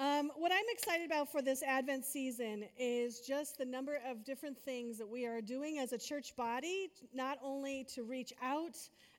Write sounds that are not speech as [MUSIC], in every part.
Um, what I'm excited about for this Advent season is just the number of different things that we are doing as a church body, not only to reach out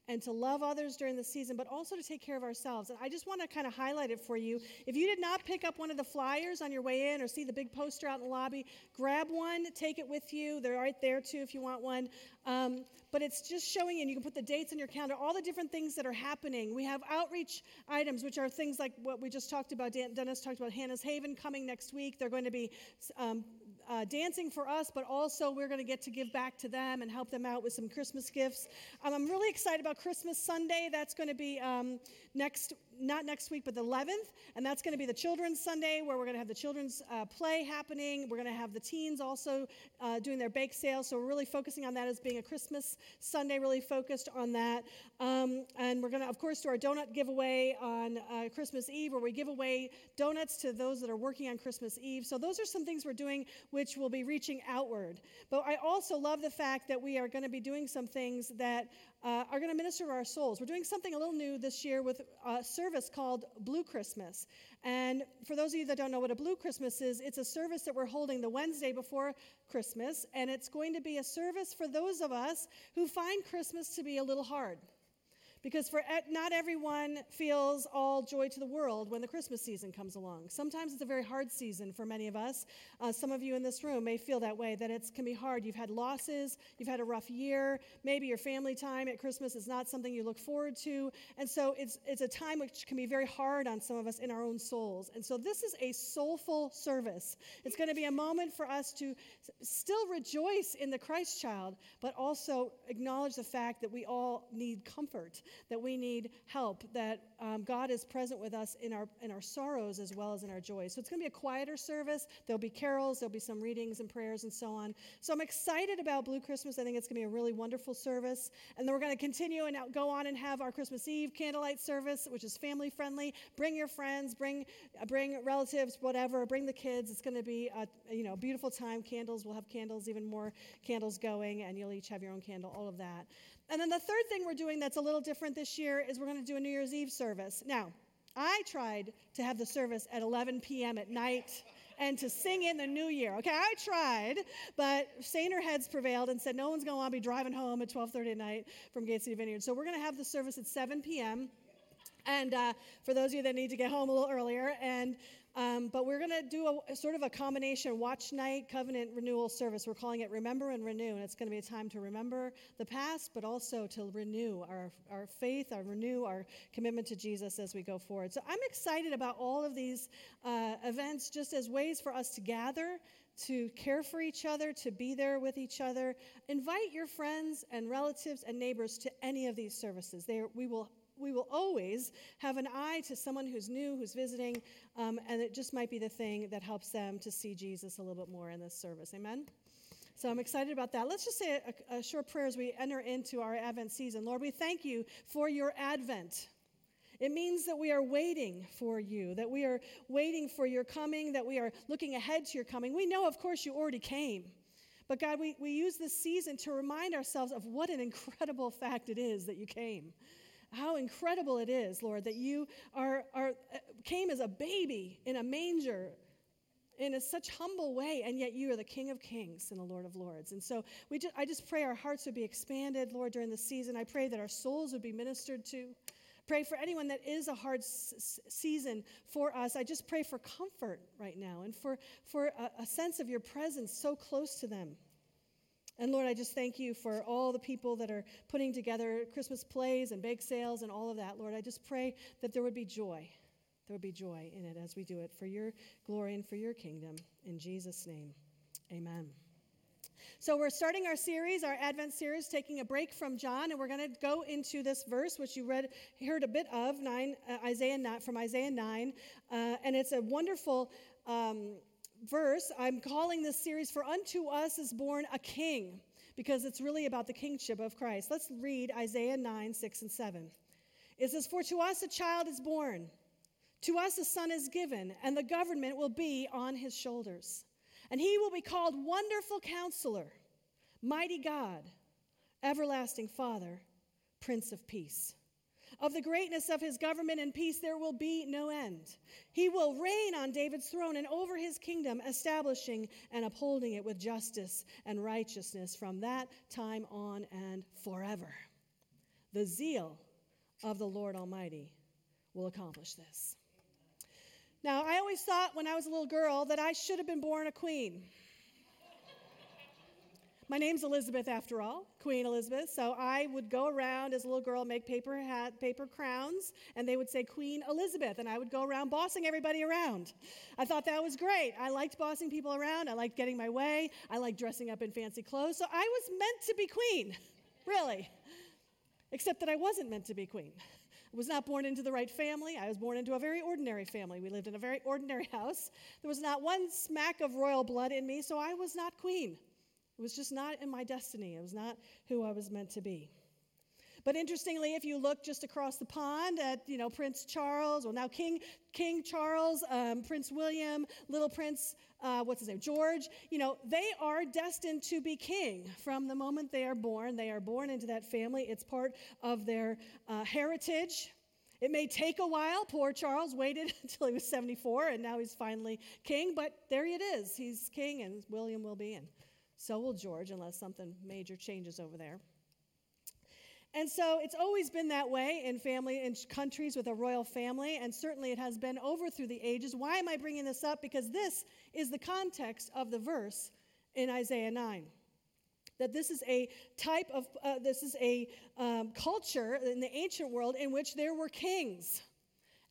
and to love others during the season, but also to take care of ourselves. And I just want to kind of highlight it for you. If you did not pick up one of the flyers on your way in or see the big poster out in the lobby, grab one, take it with you. They're right there too if you want one. Um, but it's just showing, and you can put the dates on your calendar, all the different things that are happening. We have outreach items, which are things like what we just talked about. Dennis talked about Hannah's Haven coming next week. They're going to be um, uh, dancing for us, but also we're going to get to give back to them and help them out with some Christmas gifts. Um, I'm really excited about Christmas Sunday. That's going to be um, next not next week, but the 11th. And that's going to be the Children's Sunday where we're going to have the children's uh, play happening. We're going to have the teens also uh, doing their bake sale. So we're really focusing on that as being a Christmas Sunday, really focused on that. Um, and we're going to, of course, do our donut giveaway on uh, Christmas Eve where we give away donuts to those that are working on Christmas Eve. So those are some things we're doing which will be reaching outward. But I also love the fact that we are going to be doing some things that uh, are going to minister to our souls. We're doing something a little new this year with uh, service service called Blue Christmas. And for those of you that don't know what a Blue Christmas is, it's a service that we're holding the Wednesday before Christmas. And it's going to be a service for those of us who find Christmas to be a little hard. Because for not everyone feels all joy to the world when the Christmas season comes along. Sometimes it's a very hard season for many of us. Uh, some of you in this room may feel that way, that it can be hard. You've had losses, you've had a rough year, maybe your family time at Christmas is not something you look forward to. And so it's, it's a time which can be very hard on some of us in our own souls. And so this is a soulful service. It's going to be a moment for us to still rejoice in the Christ child, but also acknowledge the fact that we all need comfort that we need help, that um, God is present with us in our, in our sorrows as well as in our joys. So it's going to be a quieter service. There'll be carols, there'll be some readings and prayers and so on. So I'm excited about Blue Christmas. I think it's going to be a really wonderful service. And then we're going to continue and go on and have our Christmas Eve candlelight service, which is family friendly. Bring your friends, bring, uh, bring relatives, whatever, bring the kids. It's going to be a you know, beautiful time. Candles, we'll have candles, even more candles going, and you'll each have your own candle, all of that. And then the third thing we're doing that's a little different this year is we're going to do a New Year's Eve service. Now, I tried to have the service at 11 p.m. at night and to sing in the new year. Okay, I tried, but saner heads prevailed and said no one's going to want to be driving home at 12:30 at night from Gate City Vineyard. So we're going to have the service at 7 p.m. And uh, for those of you that need to get home a little earlier, and um, but we're going to do a, sort of a combination watch night covenant renewal service. We're calling it Remember and Renew, and it's going to be a time to remember the past, but also to renew our, our faith, our renew our commitment to Jesus as we go forward. So I'm excited about all of these uh, events just as ways for us to gather, to care for each other, to be there with each other. Invite your friends and relatives and neighbors to any of these services. They, we will we will always have an eye to someone who's new, who's visiting, um, and it just might be the thing that helps them to see Jesus a little bit more in this service. Amen? So I'm excited about that. Let's just say a, a short prayer as we enter into our Advent season. Lord, we thank you for your Advent. It means that we are waiting for you, that we are waiting for your coming, that we are looking ahead to your coming. We know, of course, you already came. But God, we, we use this season to remind ourselves of what an incredible fact it is that you came how incredible it is, Lord, that you are, are, uh, came as a baby in a manger in a such humble way, and yet you are the King of Kings and the Lord of Lords. And so we just, I just pray our hearts would be expanded, Lord, during the season. I pray that our souls would be ministered to. Pray for anyone that is a hard s- season for us. I just pray for comfort right now and for, for a, a sense of your presence so close to them. And Lord, I just thank you for all the people that are putting together Christmas plays and bake sales and all of that. Lord, I just pray that there would be joy. There would be joy in it as we do it for your glory and for your kingdom. In Jesus' name, amen. So, we're starting our series, our Advent series, taking a break from John, and we're going to go into this verse, which you read, heard a bit of, nine, uh, Isaiah from Isaiah 9. Uh, and it's a wonderful um, verse, I'm calling this series, For Unto Us is Born a King, because it's really about the kingship of Christ. Let's read Isaiah 9, 6, and 7. It says, For to us a child is born, to us a son is given, and the government will be on his shoulders. And he will be called Wonderful Counselor, Mighty God, Everlasting Father, Prince of Peace. Of the greatness of his government and peace, there will be no end. He will reign on David's throne and over his kingdom, establishing and upholding it with justice and righteousness from that time on and forever. The zeal of the Lord Almighty will accomplish this. Now, I always thought when I was a little girl that I should have been born a queen. My name's Elizabeth, after all, Queen Elizabeth. So I would go around as a little girl, make paper hat, paper crowns, and they would say Queen Elizabeth, and I would go around bossing everybody around. I thought that was great. I liked bossing people around. I liked getting my way. I liked dressing up in fancy clothes. So I was meant to be queen, really. Except that I wasn't meant to be queen. I was not born into the right family. I was born into a very ordinary family. We lived in a very ordinary [LAUGHS] house. There was not one smack of royal blood in me, so I was not queen. It was just not in my destiny. It was not who I was meant to be. But interestingly, if you look just across the pond at you know Prince Charles, or now King King Charles, um, Prince William, little Prince, uh, what's his name, George, you know they are destined to be king from the moment they are born. They are born into that family. It's part of their uh, heritage. It may take a while. Poor Charles waited [LAUGHS] until he was 74, and now he's finally king. But there it is. He's king, and William will be in. So will George, unless something major changes over there. And so it's always been that way in family in countries with a royal family, and certainly it has been over through the ages. Why am I bringing this up? Because this is the context of the verse in Isaiah 9. That this is a type of, uh, this is a um, culture in the ancient world in which there were kings.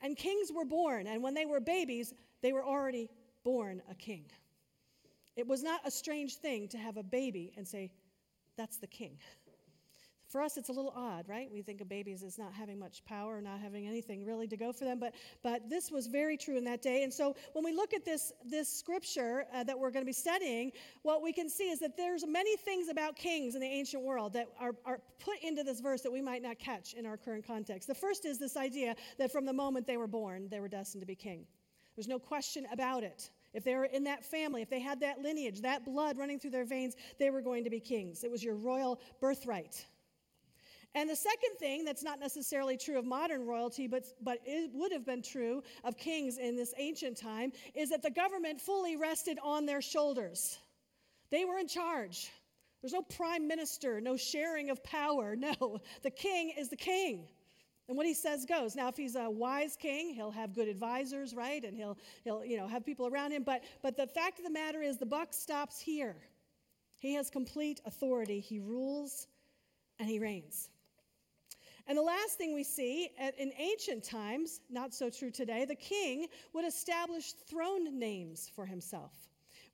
And kings were born, and when they were babies, they were already born a king. It was not a strange thing to have a baby and say, that's the king. For us, it's a little odd, right? We think of babies as not having much power, not having anything really to go for them. But, but this was very true in that day. And so when we look at this, this scripture uh, that we're going to be studying, what we can see is that there's many things about kings in the ancient world that are, are put into this verse that we might not catch in our current context. The first is this idea that from the moment they were born, they were destined to be king. There's no question about it. If they were in that family, if they had that lineage, that blood running through their veins, they were going to be kings. It was your royal birthright. And the second thing that's not necessarily true of modern royalty, but, but it would have been true of kings in this ancient time, is that the government fully rested on their shoulders. They were in charge. There's no prime minister, no sharing of power. [LAUGHS] No, the king is the king. And what he says goes. Now, if he's a wise king, he'll have good advisors, right? And he'll, he'll you know, have people around him. But, but the fact of the matter is, the buck stops here. He has complete authority. He rules and he reigns. And the last thing we see in ancient times, not so true today, the king would establish throne names for himself.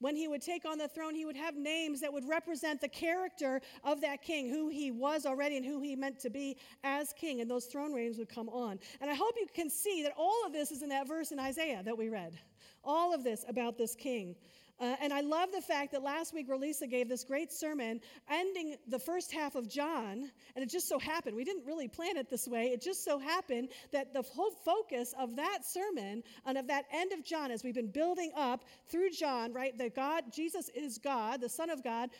When he would take on the throne, he would have names that would represent the character of that king, who he was already and who he meant to be as king. And those throne names would come on. And I hope you can see that all of this is in that verse in Isaiah that we read. All of this about this king. Uh, and I love the fact that last week Relisa gave this great sermon ending the first half of John, and it just so happened, we didn't really plan it this way, it just so happened that the whole focus of that sermon and of that end of John, as we've been building up through John, right, that God, Jesus is God, the Son of God,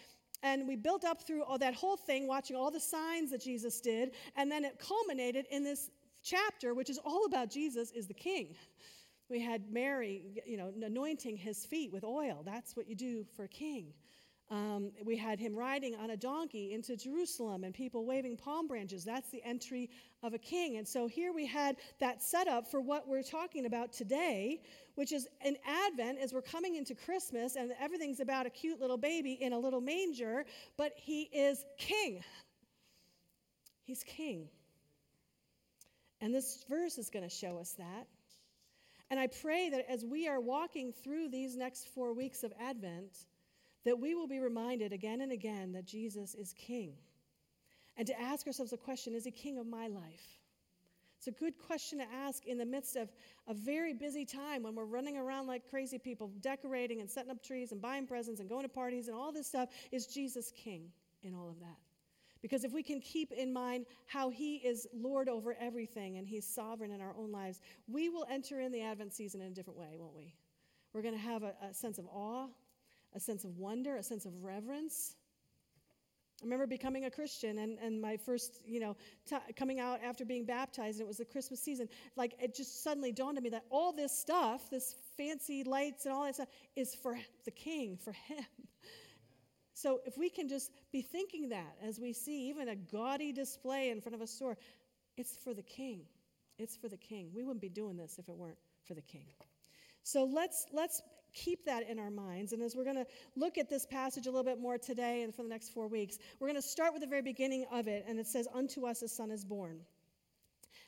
and we built up through all that whole thing, watching all the signs that Jesus did, and then it culminated in this chapter, which is all about Jesus is the King. We had Mary, you know, anointing his feet with oil. That's what you do for a king. Um, we had him riding on a donkey into Jerusalem and people waving palm branches. That's the entry of a king. And so here we had that setup for what we're talking about today, which is an Advent as we're coming into Christmas and everything's about a cute little baby in a little manger, but he is king. He's king. And this verse is going to show us that. And I pray that as we are walking through these next four weeks of Advent, that we will be reminded again and again that Jesus is King. And to ask ourselves a question is He King of my life? It's a good question to ask in the midst of a very busy time when we're running around like crazy people, decorating and setting up trees and buying presents and going to parties and all this stuff. Is Jesus King in all of that? Because if we can keep in mind how He is Lord over everything and He's sovereign in our own lives, we will enter in the Advent season in a different way, won't we? We're going to have a, a sense of awe, a sense of wonder, a sense of reverence. I remember becoming a Christian and, and my first, you know, t- coming out after being baptized, and it was the Christmas season. Like, it just suddenly dawned on me that all this stuff, this fancy lights and all that stuff, is for the king, for him. So if we can just be thinking that as we see even a gaudy display in front of a store, it's for the king. It's for the king. We wouldn't be doing this if it weren't for the king. So let's let's keep that in our minds. And as we're going to look at this passage a little bit more today and for the next four weeks, we're going to start with the very beginning of it. And it says, Unto us a son is born.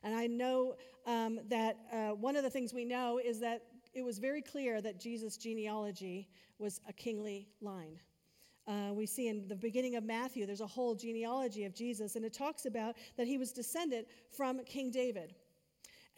And I know um, that uh, one of the things we know is that it was very clear that Jesus' genealogy was a kingly line. Uh, we see in the beginning of Matthew, there's a whole genealogy of Jesus, and it talks about that he was descended from King David.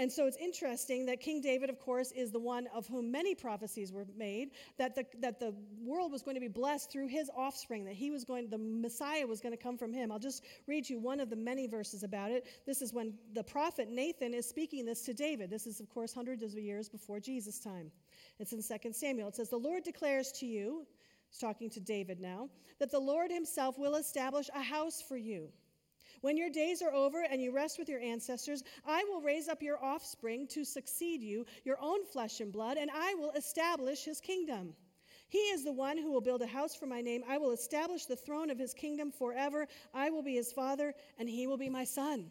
And so it's interesting that King David, of course, is the one of whom many prophecies were made, that the, that the world was going to be blessed through his offspring, that he was going, the Messiah was going to come from him. I'll just read you one of the many verses about it. This is when the prophet Nathan is speaking this to David. This is, of course, hundreds of years before Jesus' time. It's in 2 Samuel. It says, The Lord declares to you, he's talking to David now, that the Lord himself will establish a house for you. When your days are over and you rest with your ancestors, I will raise up your offspring to succeed you, your own flesh and blood, and I will establish his kingdom. He is the one who will build a house for my name. I will establish the throne of his kingdom forever. I will be his father, and he will be my son.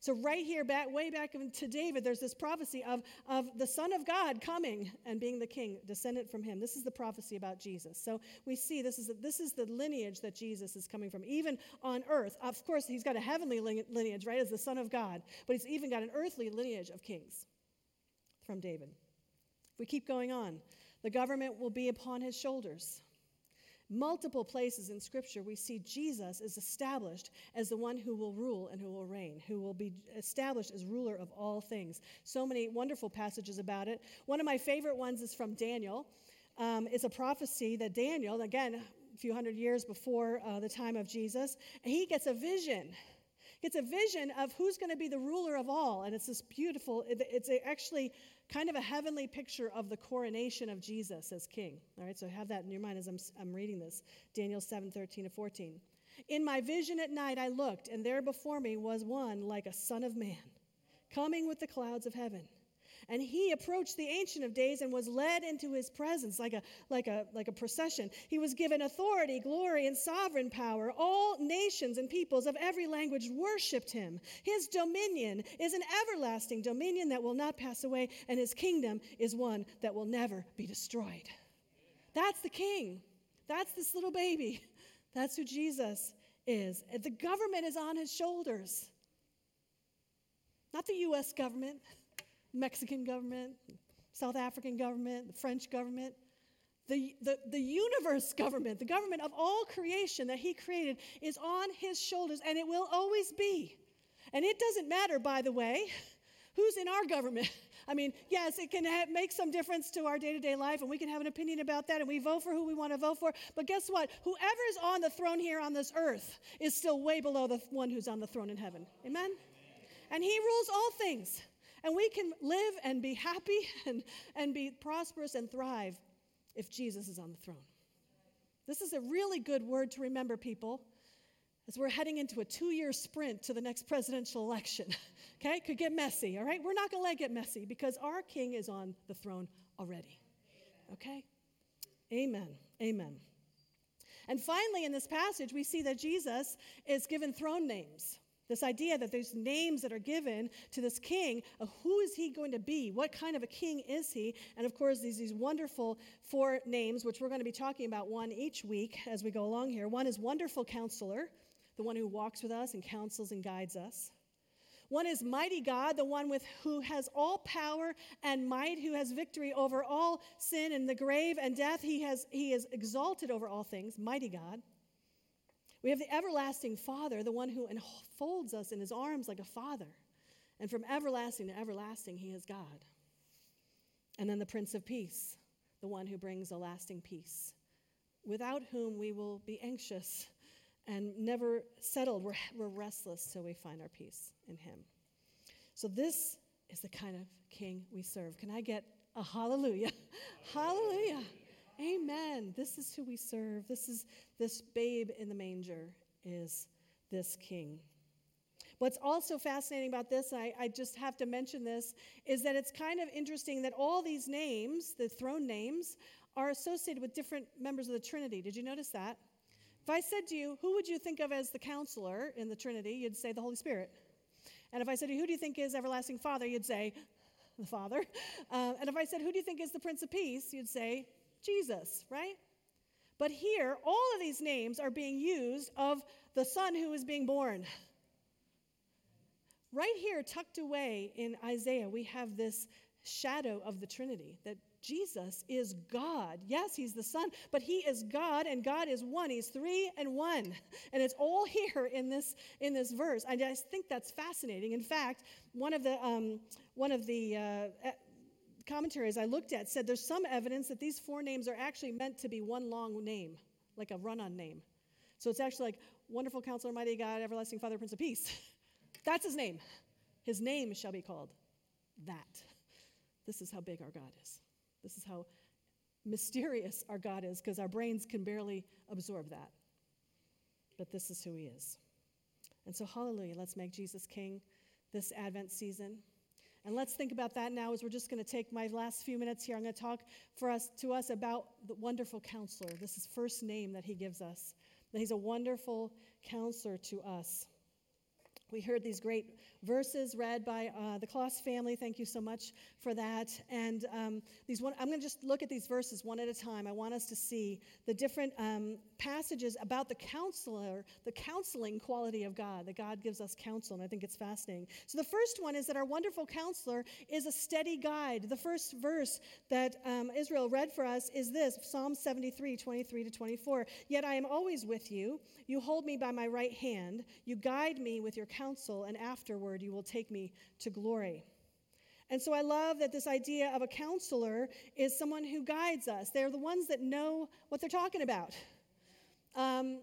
So, right here, back, way back to David, there's this prophecy of, of the Son of God coming and being the king, descendant from him. This is the prophecy about Jesus. So, we see this is, this is the lineage that Jesus is coming from, even on earth. Of course, he's got a heavenly lineage, right, as the Son of God, but he's even got an earthly lineage of kings from David. If we keep going on, the government will be upon his shoulders. Multiple places in Scripture, we see Jesus is established as the one who will rule and who will reign, who will be established as ruler of all things. So many wonderful passages about it. One of my favorite ones is from Daniel. Um, it's a prophecy that Daniel, again, a few hundred years before uh, the time of Jesus, he gets a vision gets a vision of who's going to be the ruler of all. And it's this beautiful, it's actually kind of a heavenly picture of the coronation of Jesus as king. All right, so have that in your mind as I'm, I'm reading this Daniel 7 13 to 14. In my vision at night, I looked, and there before me was one like a son of man, coming with the clouds of heaven. And he approached the Ancient of Days and was led into his presence like a, like, a, like a procession. He was given authority, glory, and sovereign power. All nations and peoples of every language worshiped him. His dominion is an everlasting dominion that will not pass away, and his kingdom is one that will never be destroyed. That's the king. That's this little baby. That's who Jesus is. The government is on his shoulders. Not the U.S. government, Mexican government, South African government, the French government, the, the, the universe government, the government of all creation that he created is on his shoulders, and it will always be. And it doesn't matter, by the way, who's in our government. [LAUGHS] I mean, yes, it can ha- make some difference to our day to day life, and we can have an opinion about that, and we vote for who we want to vote for. But guess what? Whoever is on the throne here on this earth is still way below the one who's on the throne in heaven. Amen? And he rules all things. And we can live and be happy [LAUGHS] and, and be prosperous and thrive if Jesus is on the throne. This is a really good word to remember, people, as we're heading into a two year sprint to the next presidential election. [LAUGHS] okay? Could get messy, all right? We're not going to let it get messy because our king is on the throne already. Okay? Amen. Amen. And finally, in this passage, we see that Jesus is given throne names. This idea that there's names that are given to this king of who is he going to be? What kind of a king is he? And of course, these, these wonderful four names, which we're going to be talking about one each week as we go along here. One is Wonderful Counselor, the one who walks with us and counsels and guides us. One is mighty God, the one with who has all power and might, who has victory over all sin and the grave and death. He has he is exalted over all things, mighty God. We have the everlasting Father, the one who enfolds us in his arms like a father. And from everlasting to everlasting, he is God. And then the Prince of Peace, the one who brings a lasting peace, without whom we will be anxious and never settled. We're, we're restless till we find our peace in him. So, this is the kind of king we serve. Can I get a hallelujah? [LAUGHS] hallelujah. Amen. This is who we serve. This is this babe in the manger is this king. What's also fascinating about this, I, I, just have to mention this, is that it's kind of interesting that all these names, the throne names, are associated with different members of the Trinity. Did you notice that? If I said to you, who would you think of as the counselor in the Trinity? You'd say the Holy Spirit. And if I said to you, who do you think is everlasting Father? You'd say the Father. Uh, and if I said, who do you think is the Prince of Peace? You'd say Jesus, right? But here, all of these names are being used of the Son who is being born. Right here, tucked away in Isaiah, we have this shadow of the Trinity that Jesus is God. Yes, he's the Son, but he is God and God is one. He's three and one. And it's all [LAUGHS] here in this in this verse. I just think that's fascinating. In fact, one of the um, one of the uh, commentaries I looked at said there's some evidence that these four names are actually meant to be one long name, like a run-on name. So it's actually like Wonderful Counselor, Mighty God, Everlasting Father, Prince of Peace. [LAUGHS] That's his name. His name shall be called that. This is how big our God is. This is how mysterious our God is because our brains can barely absorb that. But this is who he is. And so, hallelujah, let's make Jesus King this Advent season. And let's think about that now as we're just going to take my last few minutes here. I'm going to talk for us to us about the wonderful counselor. This is first name that he gives us. He's a wonderful counselor to us. We heard these great verses read by uh, the Kloss family. Thank you so much for that. And um, these one, I'm going to just look at these verses one at a time. I want us to see the different um, passages about the counselor, the counseling quality of God, that God gives us counsel. And I think it's fascinating. So the first one is that our wonderful counselor is a steady guide. The first verse that um, Israel read for us is this Psalm 73, 23 to 24. Yet I am always with you. You hold me by my right hand. You guide me with your counsel, and afterward you will take me to glory. And so I love that this idea of a counselor is someone who guides us. They're the ones that know what they're talking about. Um,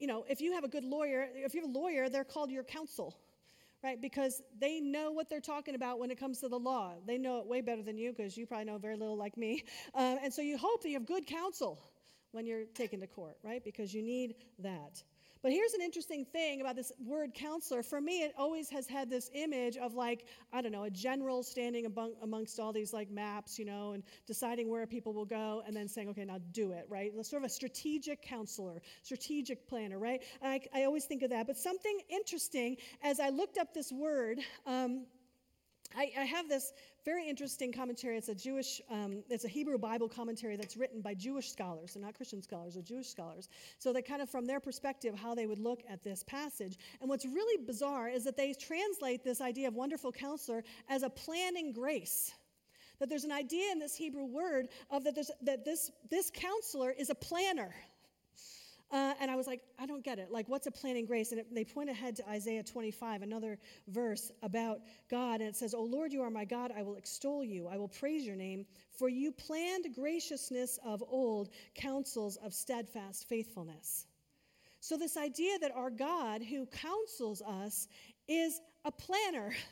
you know, if you have a good lawyer, if you have a lawyer, they're called your counsel, right? Because they know what they're talking about when it comes to the law. They know it way better than you because you probably know very little like me. Um, and so you hope that you have good counsel when you're taken to court, right? Because you need that. But here's an interesting thing about this word counselor. For me, it always has had this image of like, I don't know, a general standing among, amongst all these like maps, you know, and deciding where people will go and then saying, okay, now do it, right? Sort of a strategic counselor, strategic planner, right? I, I always think of that. But something interesting as I looked up this word, um, I, I, have this very interesting commentary. It's a Jewish, um, it's a Hebrew Bible commentary that's written by Jewish scholars, so not Christian scholars, or Jewish scholars. So they kind of, from their perspective, how they would look at this passage. And what's really bizarre is that they translate this idea of wonderful counselor as a planning grace. That there's an idea in this Hebrew word of that, that this, this counselor is a planner. Uh, and I was like, I don't get it. Like, what's a planning grace? And it, they point ahead to Isaiah 25, another verse about God. And it says, O Lord, you are my God. I will extol you. I will praise your name. For you planned graciousness of old, counsels of steadfast faithfulness. So, this idea that our God who counsels us is a planner. [LAUGHS]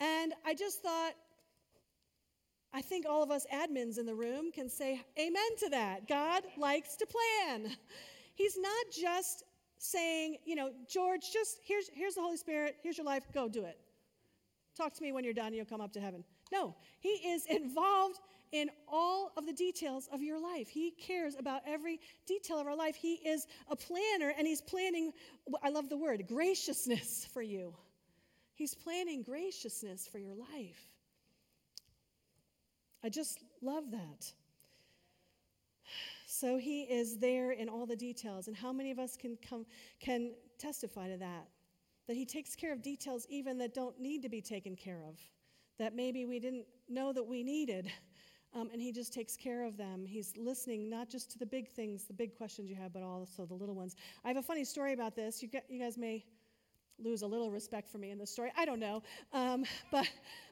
And I just thought, I think all of us admins in the room can say amen to that. God likes to plan. He's not just saying, you know, George, just here's, here's the Holy Spirit, here's your life, go do it. Talk to me when you're done, and you'll come up to heaven. No, He is involved in all of the details of your life. He cares about every detail of our life. He is a planner and He's planning, I love the word, graciousness for you. He's planning graciousness for your life. I just love that. So he is there in all the details. And how many of us can, come, can testify to that? That he takes care of details even that don't need to be taken care of, that maybe we didn't know that we needed. Um, and he just takes care of them. He's listening not just to the big things, the big questions you have, but also the little ones. I have a funny story about this. You, get, you guys may lose a little respect for me in this story. I don't know. Um, [LAUGHS] but,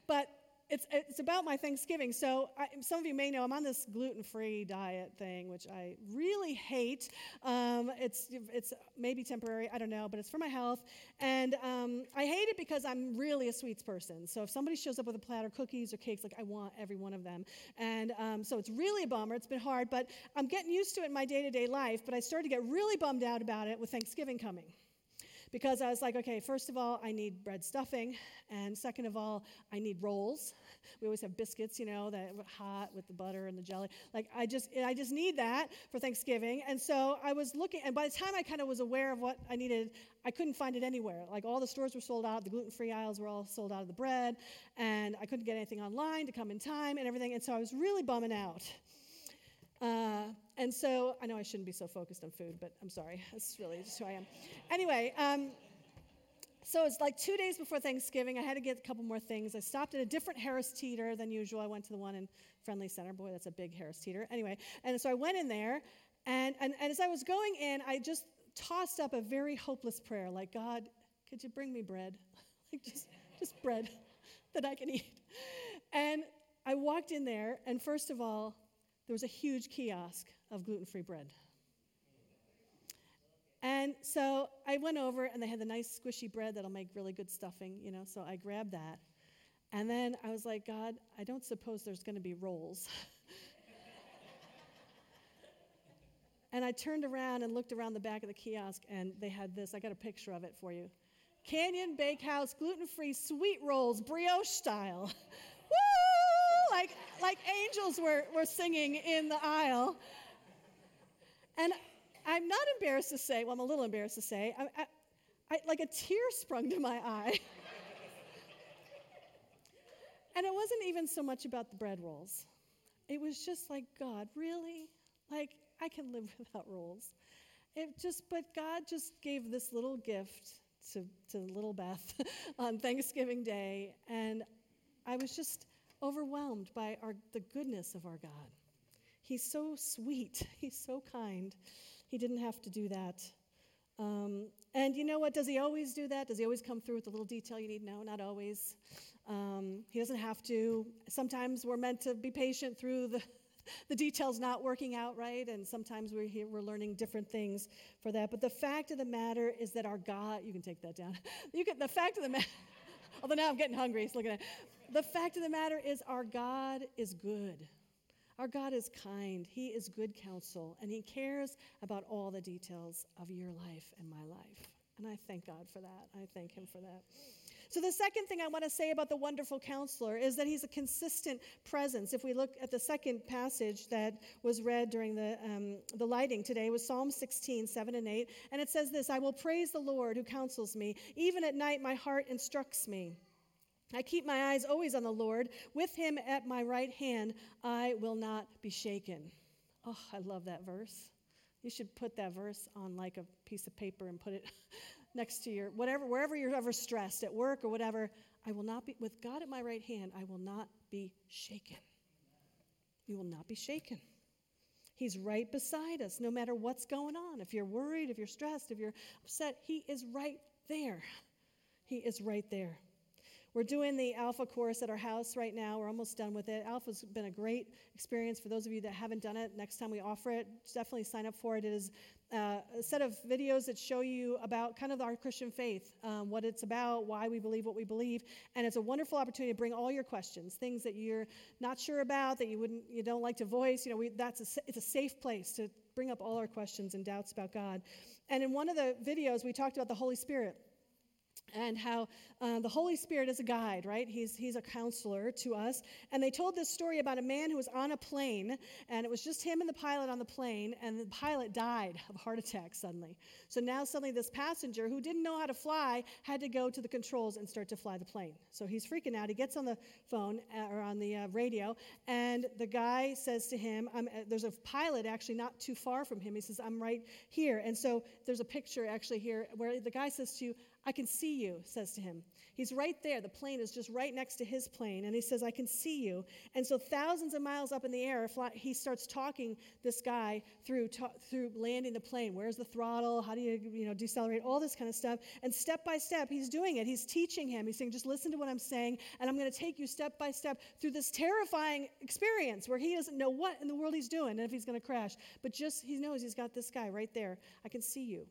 but it's, it's about my Thanksgiving. So, I, some of you may know I'm on this gluten free diet thing, which I really hate. Um, it's, it's maybe temporary, I don't know, but it's for my health. And um, I hate it because I'm really a sweets person. So, if somebody shows up with a platter of cookies or cakes, like I want every one of them. And um, so, it's really a bummer. It's been hard, but I'm getting used to it in my day to day life. But I started to get really bummed out about it with Thanksgiving coming because I was like, okay, first of all, I need bread stuffing, and second of all, I need rolls. We always have biscuits, you know, that hot with the butter and the jelly. Like I just, I just need that for Thanksgiving. And so I was looking, and by the time I kind of was aware of what I needed, I couldn't find it anywhere. Like all the stores were sold out, the gluten-free aisles were all sold out of the bread, and I couldn't get anything online to come in time and everything. And so I was really bumming out. Uh, and so I know I shouldn't be so focused on food, but I'm sorry. [LAUGHS] That's really just who I am. Anyway, um, so it's like two days before Thanksgiving. I had to get a couple more things. I stopped at a different Harris Teeter than usual. I went to the one in Friendly Center. Boy, that's a big Harris Teeter. Anyway, and so I went in there, and, and, and as I was going in, I just tossed up a very hopeless prayer like, God, could you bring me bread? [LAUGHS] like, just, just bread [LAUGHS] that I can eat. And I walked in there, and first of all, there was a huge kiosk of gluten free bread. And so I went over, and they had the nice squishy bread that'll make really good stuffing, you know, so I grabbed that. And then I was like, God, I don't suppose there's going to be rolls. [LAUGHS] and I turned around and looked around the back of the kiosk, and they had this. I got a picture of it for you Canyon Bakehouse gluten free sweet rolls, brioche style. [LAUGHS] like, like angels were, were singing in the aisle. And I'm not embarrassed to say, well, I'm a little embarrassed to say, I, I, I, like a tear sprung to my eye. [LAUGHS] and it wasn't even so much about the bread rolls. It was just like, God, really? Like, I can live [LAUGHS] without rolls. It just, but God just gave this little gift to, to little Beth [LAUGHS] on Thanksgiving Day, and I was just overwhelmed by our, the goodness of our God. He's so sweet, [LAUGHS] He's so kind. He didn't have to do that. Um, and you know what? Does he always do that? Does he always come through with the little detail you need? No, not always. Um, he doesn't have to. Sometimes we're meant to be patient through the, [LAUGHS] the details not working out right, and sometimes we're here, we're learning different things for that. But the fact of the matter is that our God, you can take that down. [LAUGHS] You can, the fact of the matter, although now I'm getting hungry, so looking at the fact of the matter is, our God is good. Our God is kind. He is good counsel, and He cares about all the details of your life and my life. And I thank God for that. I thank Him for that. So, the second thing I want to say about the wonderful counselor is that he's a consistent presence. If we look at the second passage that was read during the, um, the lighting today, was Psalm 16, 7 and 8. And it says this I will praise the Lord who counsels me. Even at night, my heart instructs me. I keep my eyes always on the Lord. With him at my right hand, I will not be shaken. Oh, I love that verse. You should put that verse on like a piece of paper and put it [LAUGHS] next to your whatever wherever you're ever stressed at work or whatever. I will not be with God at my right hand, I will not be shaken. You will not be shaken. He's right beside us no matter what's going on. If you're worried, if you're stressed, if you're upset, he is right there. He is right there. We're doing the Alpha course at our house right now. We're almost done with it. Alpha's been a great experience for those of you that haven't done it. Next time we offer it, definitely sign up for it. It is uh, a set of videos that show you about kind of our Christian faith, um, what it's about, why we believe what we believe, and it's a wonderful opportunity to bring all your questions, things that you're not sure about, that you wouldn't, you don't like to voice. You know, we, that's a, it's a safe place to bring up all our questions and doubts about God. And in one of the videos, we talked about the Holy Spirit and how uh, the Holy Spirit is a guide, right? He's, he's a counselor to us. And they told this story about a man who was on a plane, and it was just him and the pilot on the plane, and the pilot died of a heart attack suddenly. So now suddenly this passenger who didn't know how to fly had to go to the controls and start to fly the plane. So he's freaking out. He gets on the phone uh, or on the uh, radio, and the guy says to him, uh, There's a pilot actually not too far from him. He says, I'm right here. And so there's a picture actually here where the guy says to you, I can see you, says to him. He's right there. The plane is just right next to his plane. And he says, I can see you. And so, thousands of miles up in the air, he starts talking this guy through, through landing the plane. Where's the throttle? How do you, you know, decelerate? All this kind of stuff. And step by step, he's doing it. He's teaching him. He's saying, just listen to what I'm saying. And I'm going to take you step by step through this terrifying experience where he doesn't know what in the world he's doing and if he's going to crash. But just, he knows he's got this guy right there. I can see you.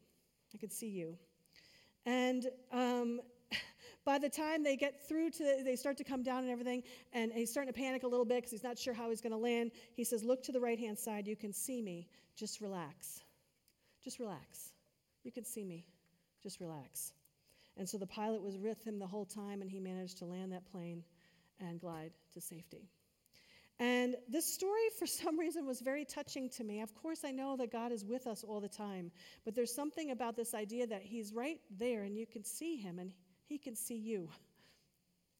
I can see you. And um, [LAUGHS] by the time they get through to, the, they start to come down and everything, and he's starting to panic a little bit because he's not sure how he's going to land. He says, Look to the right hand side. You can see me. Just relax. Just relax. You can see me. Just relax. And so the pilot was with him the whole time, and he managed to land that plane and glide to safety. And this story, for [LAUGHS] some reason, was very touching to me. Of course, I know that God is with us all the time, but there's something about this idea that He's right there and you can see Him and He can see you. [LAUGHS]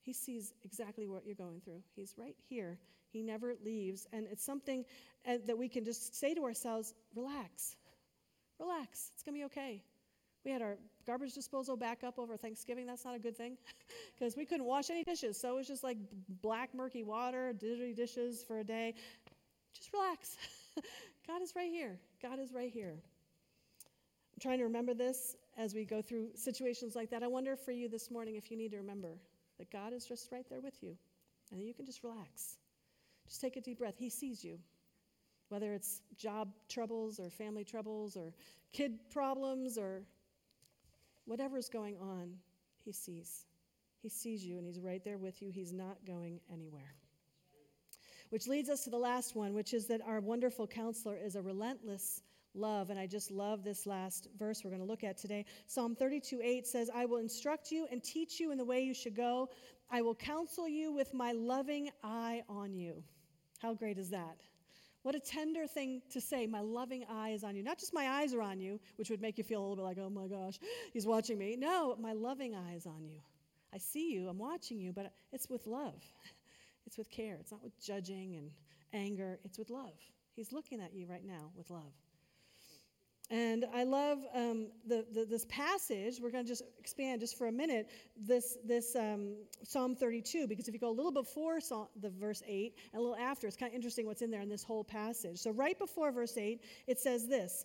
He sees exactly what you're going through. He's right here. He never leaves. And it's something uh, that we can just say to ourselves relax, relax. It's going to be okay. We had our garbage disposal back up over Thanksgiving. That's not a good thing [LAUGHS] because we couldn't wash any dishes. So it was just like black, murky water, dirty dishes for a day. Just relax. [LAUGHS] God is right here. God is right here. I'm trying to remember this as we go through situations like that. I wonder for you this morning if you need to remember that God is just right there with you and you can just relax. Just take a deep breath. He sees you. Whether it's job troubles or family troubles or kid problems or Whatever's going on, He sees. He sees you and He's right there with you. He's not going anywhere. Which leads us to the last one, which is that our wonderful counselor is a relentless love. And I just love this last verse we're going to look at today. Psalm 32 8 says, I will instruct you and teach you in the way you should go. I will counsel you with my loving eye on you. How great is that? What a tender thing to say. My loving eye is on you. Not just my eyes are on you, which would make you feel a little bit like, oh my gosh, he's watching me. No, my loving eye is on you. I see you, I'm watching you, but it's with love. [LAUGHS] It's with care. It's not with judging and anger, it's with love. He's looking at you right now with love. And I love um, the, the, this passage. We're going to just expand just for a minute this, this um, Psalm 32, because if you go a little before Psalm, the verse 8 and a little after, it's kind of interesting what's in there in this whole passage. So, right before verse 8, it says this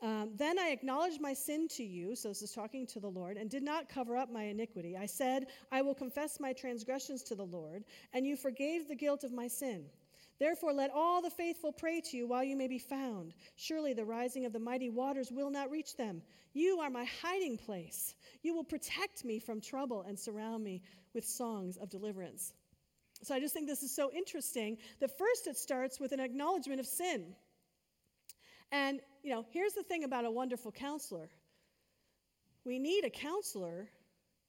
um, Then I acknowledged my sin to you, so this is talking to the Lord, and did not cover up my iniquity. I said, I will confess my transgressions to the Lord, and you forgave the guilt of my sin. Therefore, let all the faithful pray to you while you may be found. Surely the rising of the mighty waters will not reach them. You are my hiding place. You will protect me from trouble and surround me with songs of deliverance. So I just think this is so interesting that first it starts with an acknowledgement of sin. And, you know, here's the thing about a wonderful counselor we need a counselor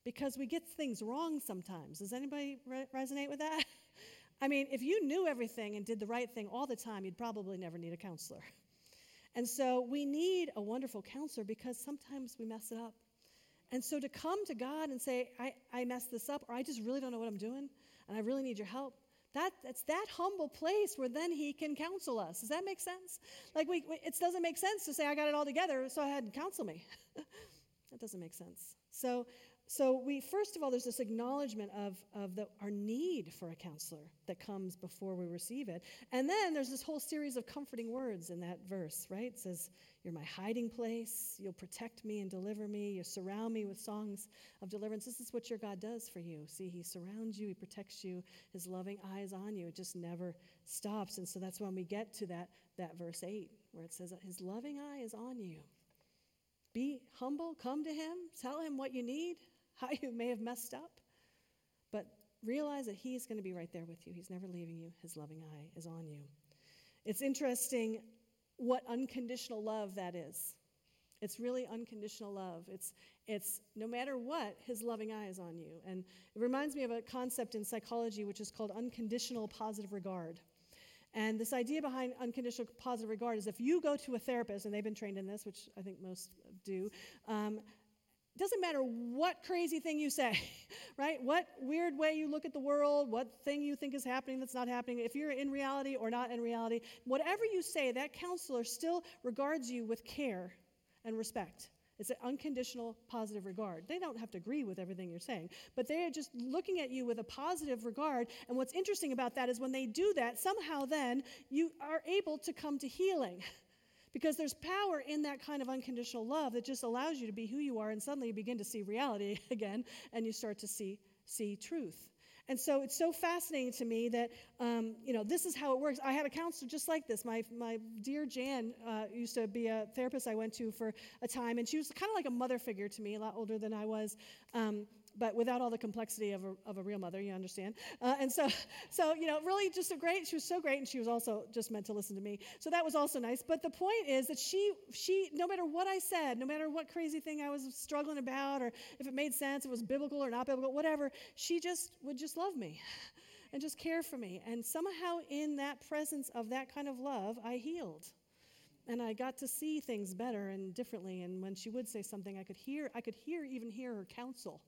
because we get things wrong sometimes. Does anybody re- resonate with that? [LAUGHS] I mean, if you knew everything and did the right thing all the time, you'd probably never need a counselor. [LAUGHS] And so we need a wonderful counselor because sometimes we mess it up. And so to come to God and say, I, I messed this up, or I just really don't know what I'm doing, and I really need your help, that, that's that humble place where then he can counsel us. Does that make sense? Like, we, we, it doesn't make sense to say, I got it all together, so I had to counsel me. [LAUGHS] that doesn't make sense. So so we first of all there's this acknowledgement of, of the, our need for a counselor that comes before we receive it. And then there's this whole series of comforting words in that verse right? It says you're my hiding place. You'll protect me and deliver me. You surround me with songs of deliverance. This is what your god does for you. See he surrounds you. He protects you. His loving eyes on you. It just never stops. And so that's when we get to that that verse 8 where it says his loving eye is on you be humble come to him tell him what you need [LAUGHS] how you may have messed up. But realize that He's going to be right there with you. He's never leaving you, His loving eye is on you. It's interesting what unconditional love that is. It's really unconditional love. It's, it's no matter what, his loving eye is on you. And it reminds me of a concept in psychology which is called unconditional positive regard. And this idea behind unconditional positive regard is if you go to a therapist, and they've been trained in this, which I think most do, um, doesn't matter what crazy thing you say, [LAUGHS] right? What weird way you look at the world, what thing you think is happening that's not happening, if you're in reality or not in reality, whatever you say, that counselor still regards you with care and respect It's an unconditional positive regard. They don't have to agree with everything you're saying, but they are just looking at you with a positive regard. And what's interesting about that is when they do that, somehow then you are able to come to healing. [LAUGHS] because there's power in that kind of unconditional love that just allows you to be who you are, and suddenly you begin to see reality [LAUGHS] again, and you start to see, see truth. And so it's so fascinating to me that, um, you know, this is how it works. I had a counselor just like this. My, my dear Jan uh, used to be a therapist I went to for a time, and she was kind of like a mother figure to me, a lot older than I was. Um, but without all the complexity of a, of a real mother, you understand. Uh, and so, so, you know, really just a great, she was so great, and she was also just meant to listen to me. So that was also nice. But the point is that she, she, no matter what I said, no matter what crazy thing I was struggling about, or if it made sense, it was biblical or not biblical, whatever, she just would just love me [LAUGHS] and just care for me. And somehow in that presence of that kind of love, I healed and I got to see things better and differently. And when she would say something, I could hear, I could hear, even hear her counsel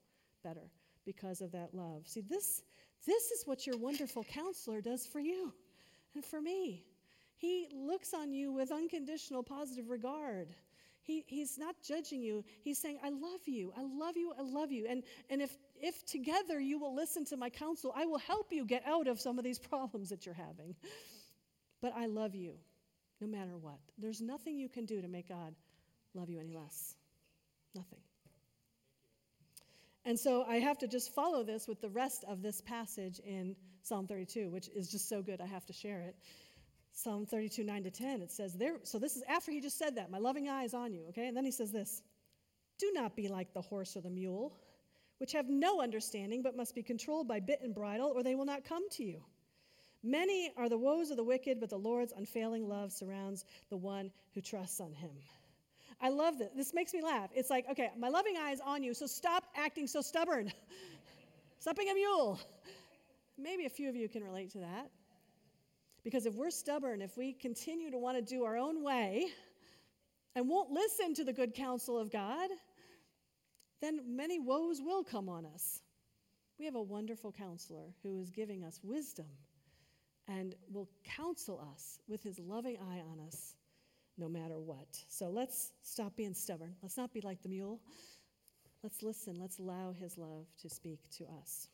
better because of that love. See, this, this is what your wonderful counselor does for you and for me. He looks on you with unconditional positive regard. He, he's not judging you. He's saying, I love you. I love you. I love you. And, and if, if together you will listen to my counsel, I will help you get out of some of these [LAUGHS] problems that you're having. But I love you no matter what. There's nothing you can do to make God love you any less. Nothing. And so I have to just follow this with the rest of this passage in Psalm 32, which is just so good, I have to share it. Psalm 32, 9 to 10, it says there, so this is after he just said that, my loving eye is on you, okay? And then he says this Do not be like the horse or the mule, which have no understanding, but must be controlled by bit and bridle, or they will not come to you. Many are the woes of the wicked, but the Lord's unfailing love surrounds the one who trusts on him. I love this. This makes me laugh. It's like, okay, my loving eye is on you, so stop acting so stubborn. [LAUGHS] stop being a mule. Maybe a few of you can relate to that. Because if we're stubborn, if we continue to want to do our own way and won't listen to the good counsel of God, then many woes will come on us. We have a wonderful counselor who is giving us wisdom and will counsel us with his loving eye on us no matter what. So let's stop being stubborn. Let's not be like the mule. Let's listen. Let's allow his love to speak to us.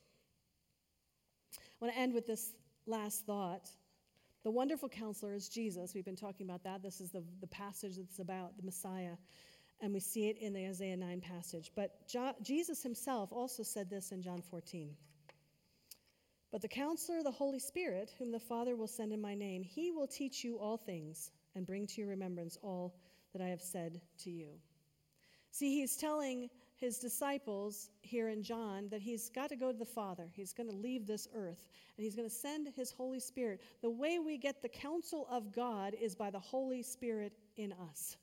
I want to end with this last thought. The wonderful counselor is Jesus. We've been talking about that. This is the, the passage that's about the Messiah, and we see it in the Isaiah 9 passage. But jo- Jesus himself also said this in John 14. But the counselor, the Holy Spirit, whom the Father will send in my name, he will teach you all things and bring to your remembrance all that I have said to you. See, he's telling his disciples here in John that he's got to go to the Father. He's going to leave this earth and he's going to send his Holy Spirit. The way we get the counsel of God is by the Holy Spirit in us.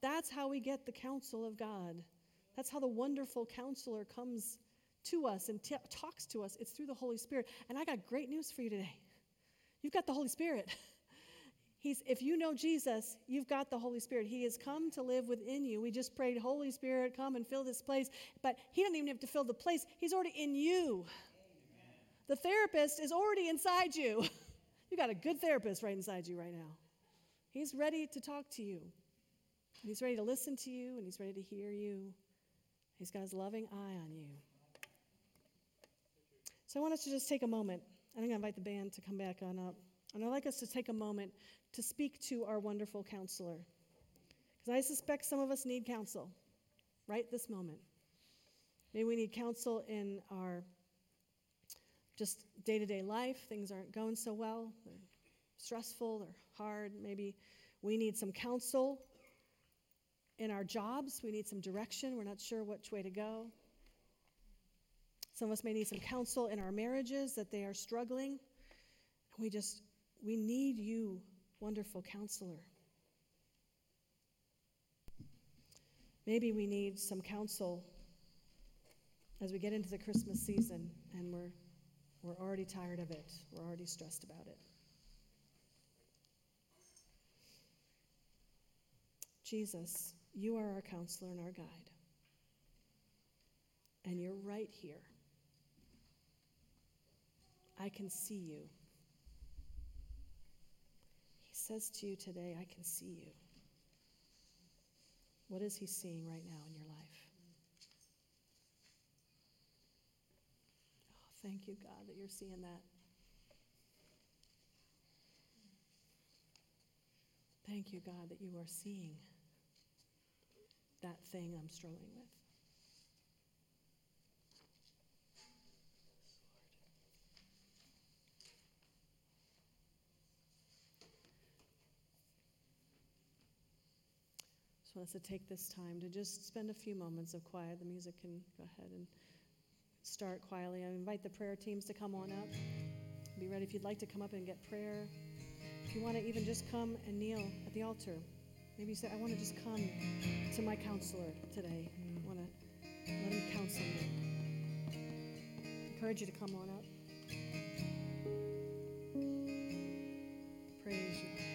That's how we get the counsel of God. That's how the wonderful counselor comes to us and t- talks to us. It's through the Holy Spirit. And I got great news for you today. You've got the Holy Spirit. [LAUGHS] He's, if you know Jesus, you've got the Holy Spirit. He has come to live within you. We just prayed, Holy Spirit, come and fill this place. But He doesn't even have to fill the place, He's already in you. Amen. The therapist is already inside you. [LAUGHS] you got a good therapist right inside you right now. He's ready to talk to you. He's ready to listen to you, and He's ready to hear you. He's got His loving eye on you. So I want us to just take a moment. and I'm going to invite the band to come back on up. And I'd like us to take a moment to speak to our wonderful counselor. Because I suspect some of us need counsel right this moment. Maybe we need counsel in our just day to day life. Things aren't going so well, they're stressful, they're hard. Maybe we need some counsel in our jobs. We need some direction. We're not sure which way to go. Some of us may need some counsel in our marriages that they are struggling. We just, we need you wonderful counselor. Maybe we need some counsel as we get into the Christmas season and we're, we're already tired of it, we're already stressed about it. Jesus, you are our counselor and our guide. And you're right here. I can see you says to you today, I can see you. What is He seeing right now in your life? Oh, thank you, God, that you're seeing that. Thank you, God, that you are seeing that thing I'm struggling with. Us to take this time to just spend a few moments of quiet. The music can go ahead and start quietly. I invite the prayer teams to come on up. Be ready if you'd like to come up and get prayer. If you want to even just come and kneel at the altar. Maybe you say, I want to just come to my counselor today. I want to let him counsel me. I encourage you to come on up. Praise you.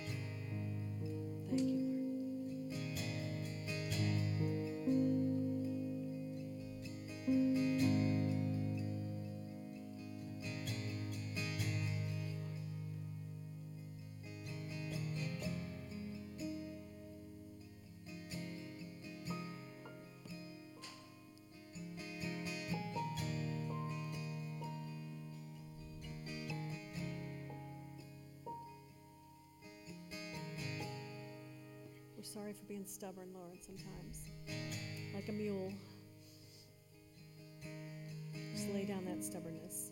Sorry for being stubborn, Lord, sometimes. Like a mule. Just lay down that stubbornness.